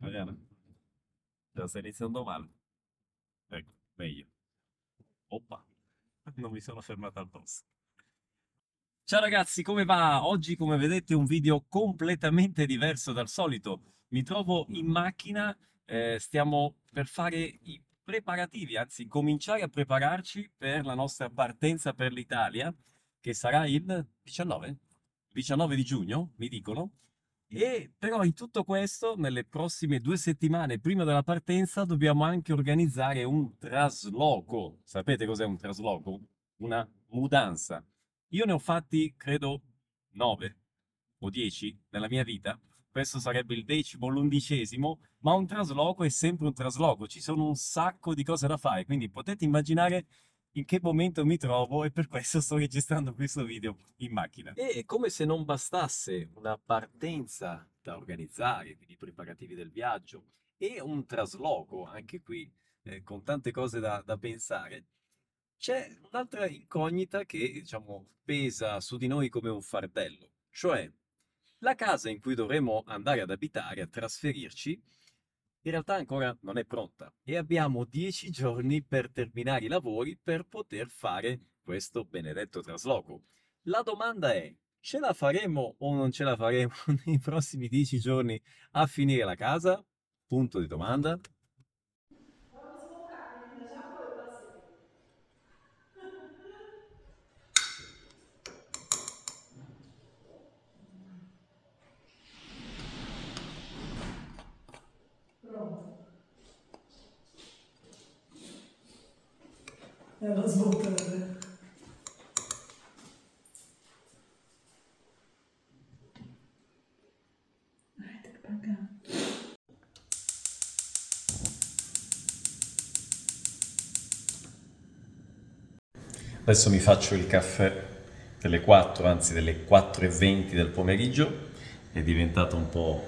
Mariana, già stai iniziando male. Ecco, meglio. Oppa, non mi sono fermato al posto. Ciao ragazzi, come va? Oggi, come vedete, un video completamente diverso dal solito. Mi trovo in macchina, eh, stiamo per fare i preparativi, anzi cominciare a prepararci per la nostra partenza per l'Italia, che sarà il 19? 19 di giugno, mi dicono. E però in tutto questo, nelle prossime due settimane prima della partenza, dobbiamo anche organizzare un trasloco. Sapete cos'è un trasloco? Una mudanza. Io ne ho fatti, credo, nove o dieci nella mia vita. Questo sarebbe il decimo, l'undicesimo, ma un trasloco è sempre un trasloco. Ci sono un sacco di cose da fare, quindi potete immaginare in che momento mi trovo e per questo sto registrando questo video in macchina. E come se non bastasse una partenza da organizzare, quindi i preparativi del viaggio e un trasloco anche qui eh, con tante cose da, da pensare, c'è un'altra incognita che diciamo pesa su di noi come un fardello, cioè la casa in cui dovremo andare ad abitare, a trasferirci, in realtà ancora non è pronta e abbiamo dieci giorni per terminare i lavori per poter fare questo benedetto trasloco. La domanda è, ce la faremo o non ce la faremo nei prossimi dieci giorni a finire la casa? Punto di domanda. Que pagar. Adesso mi faccio il caffè delle 4, anzi delle 4.20 del pomeriggio, è diventato un po'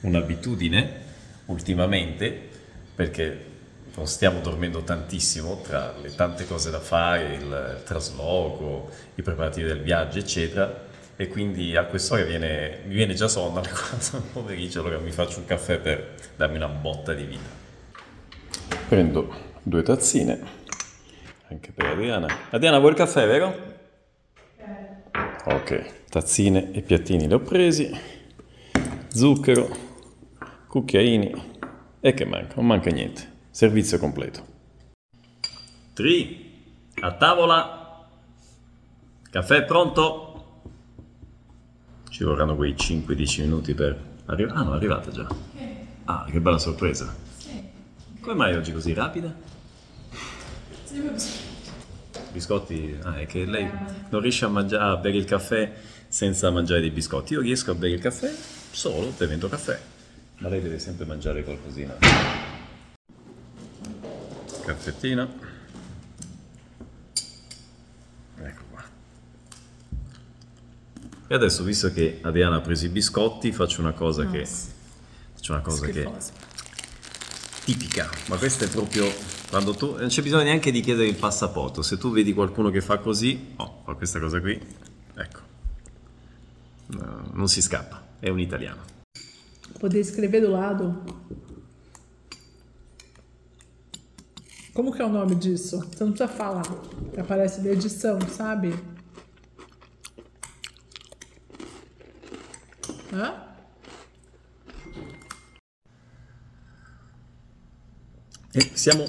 un'abitudine ultimamente perché non stiamo dormendo tantissimo tra le tante cose da fare, il trasloco, i preparativi del viaggio, eccetera. E quindi a quest'ora viene, mi viene già sonno alle 4 del pomeriggio, allora mi faccio un caffè per darmi una botta di vita. Prendo due tazzine, anche per Adriana. Adriana, vuoi il caffè, vero? Ok, tazzine e piattini li ho presi, zucchero, cucchiaini e che manca? Non manca niente. Servizio completo. Tri, a tavola. Caffè pronto? Ci vorranno quei 5-10 minuti per arrivare. Ah no, è arrivata già. Ah, che bella sorpresa. Come mai oggi così rapida? Biscotti? Ah, è che lei non riesce a, mangiare, a bere il caffè senza mangiare dei biscotti. Io riesco a bere il caffè solo bevendo caffè, ma lei deve sempre mangiare qualcosina caffettino ecco qua. E adesso visto che Adriana ha preso i biscotti faccio una cosa no. che faccio una cosa Schifoso. che tipica. Ma questa è proprio quando tu non c'è bisogno neanche di chiedere il passaporto. Se tu vedi qualcuno che fa così oh, fa questa cosa qui ecco. No, non si scappa è un italiano. Poder escrever do lado Como que é o nome disso? Você não precisa falar. Aparece na edição, sabe? Hã? E siamo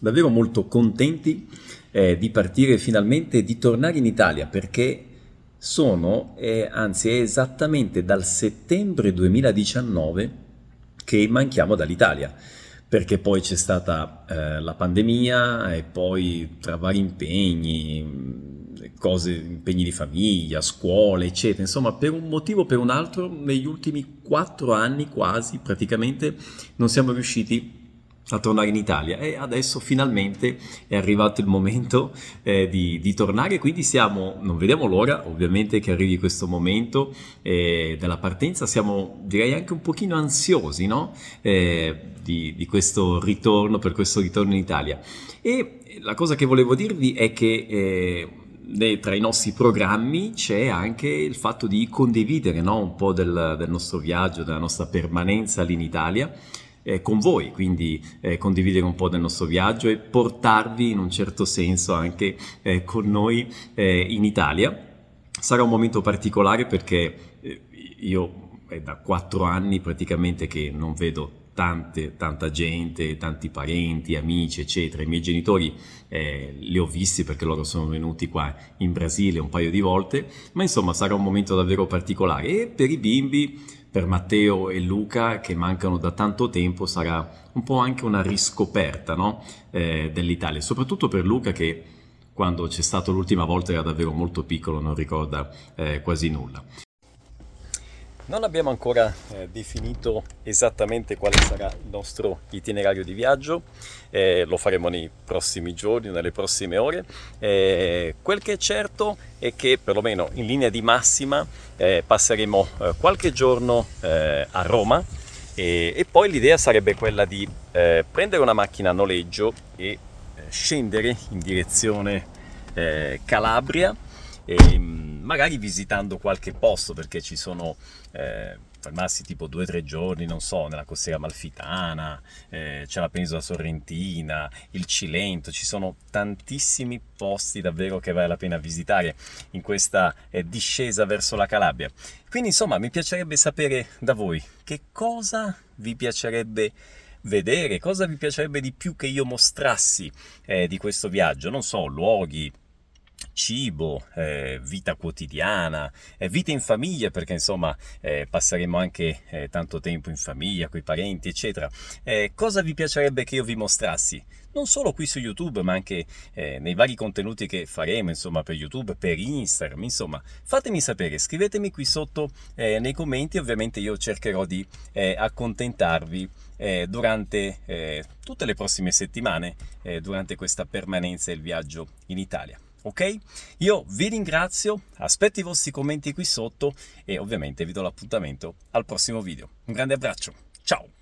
davvero molto contenti eh, di partire finalmente e di tornare in Italia perché sono, eh, anzi è esattamente dal settembre 2019 che manchiamo dall'Italia perché poi c'è stata eh, la pandemia e poi tra vari impegni, cose, impegni di famiglia, scuole, eccetera, insomma per un motivo o per un altro negli ultimi quattro anni quasi praticamente non siamo riusciti a tornare in Italia e adesso finalmente è arrivato il momento eh, di, di, tornare quindi siamo non vediamo l'ora ovviamente che arrivi questo momento eh, della partenza siamo direi anche un pochino ansiosi no? eh, di, di, questo ritorno per questo ritorno in Italia e la cosa che volevo dirvi è che eh, tra i nostri programmi c'è anche il fatto di condividere no? un po' del, del, nostro viaggio, della nostra permanenza lì in Italia eh, con voi, quindi eh, condividere un po' del nostro viaggio e portarvi in un certo senso anche eh, con noi eh, in Italia. Sarà un momento particolare perché eh, io è da quattro anni praticamente che non vedo tante, tanta gente, tanti parenti, amici, eccetera. I miei genitori eh, li ho visti perché loro sono venuti qua in Brasile un paio di volte, ma insomma sarà un momento davvero particolare e per i bimbi, per Matteo e Luca che mancano da tanto tempo, sarà un po' anche una riscoperta no? eh, dell'Italia, soprattutto per Luca che quando c'è stato l'ultima volta era davvero molto piccolo, non ricorda eh, quasi nulla. Non abbiamo ancora eh, definito esattamente quale sarà il nostro itinerario di viaggio, eh, lo faremo nei prossimi giorni, nelle prossime ore. Eh, quel che è certo è che perlomeno in linea di massima eh, passeremo eh, qualche giorno eh, a Roma e, e, poi l'idea sarebbe quella di prendere una macchina a noleggio e scendere in direzione Calabria. E, magari visitando qualche posto perché ci sono eh, fermarsi tipo due o tre giorni, non so, nella costiera malfitana, eh, c'è la penisola sorrentina, il Cilento, ci sono tantissimi posti davvero che vale la pena visitare in questa eh, discesa verso la Calabria. Quindi insomma mi piacerebbe sapere da voi che cosa vi piacerebbe vedere, cosa vi piacerebbe di più che io mostrassi eh, di questo viaggio, non so, luoghi, cibo, eh, vita quotidiana, eh, vita in famiglia, perché insomma eh, passeremo anche eh, tanto tempo in famiglia, con i parenti, eccetera. Eh, cosa vi piacerebbe che io vi mostrassi? Non solo qui su YouTube, ma anche eh, nei vari contenuti che faremo, insomma, per YouTube, per Instagram, insomma, fatemi sapere, scrivetemi qui sotto nei commenti, ovviamente io cercherò di accontentarvi durante tutte le prossime settimane, durante questa permanenza e il viaggio in Italia ok? Io vi ringrazio, aspetto i vostri commenti qui sotto e ovviamente vi do l'appuntamento al prossimo video. Un grande abbraccio, ciao!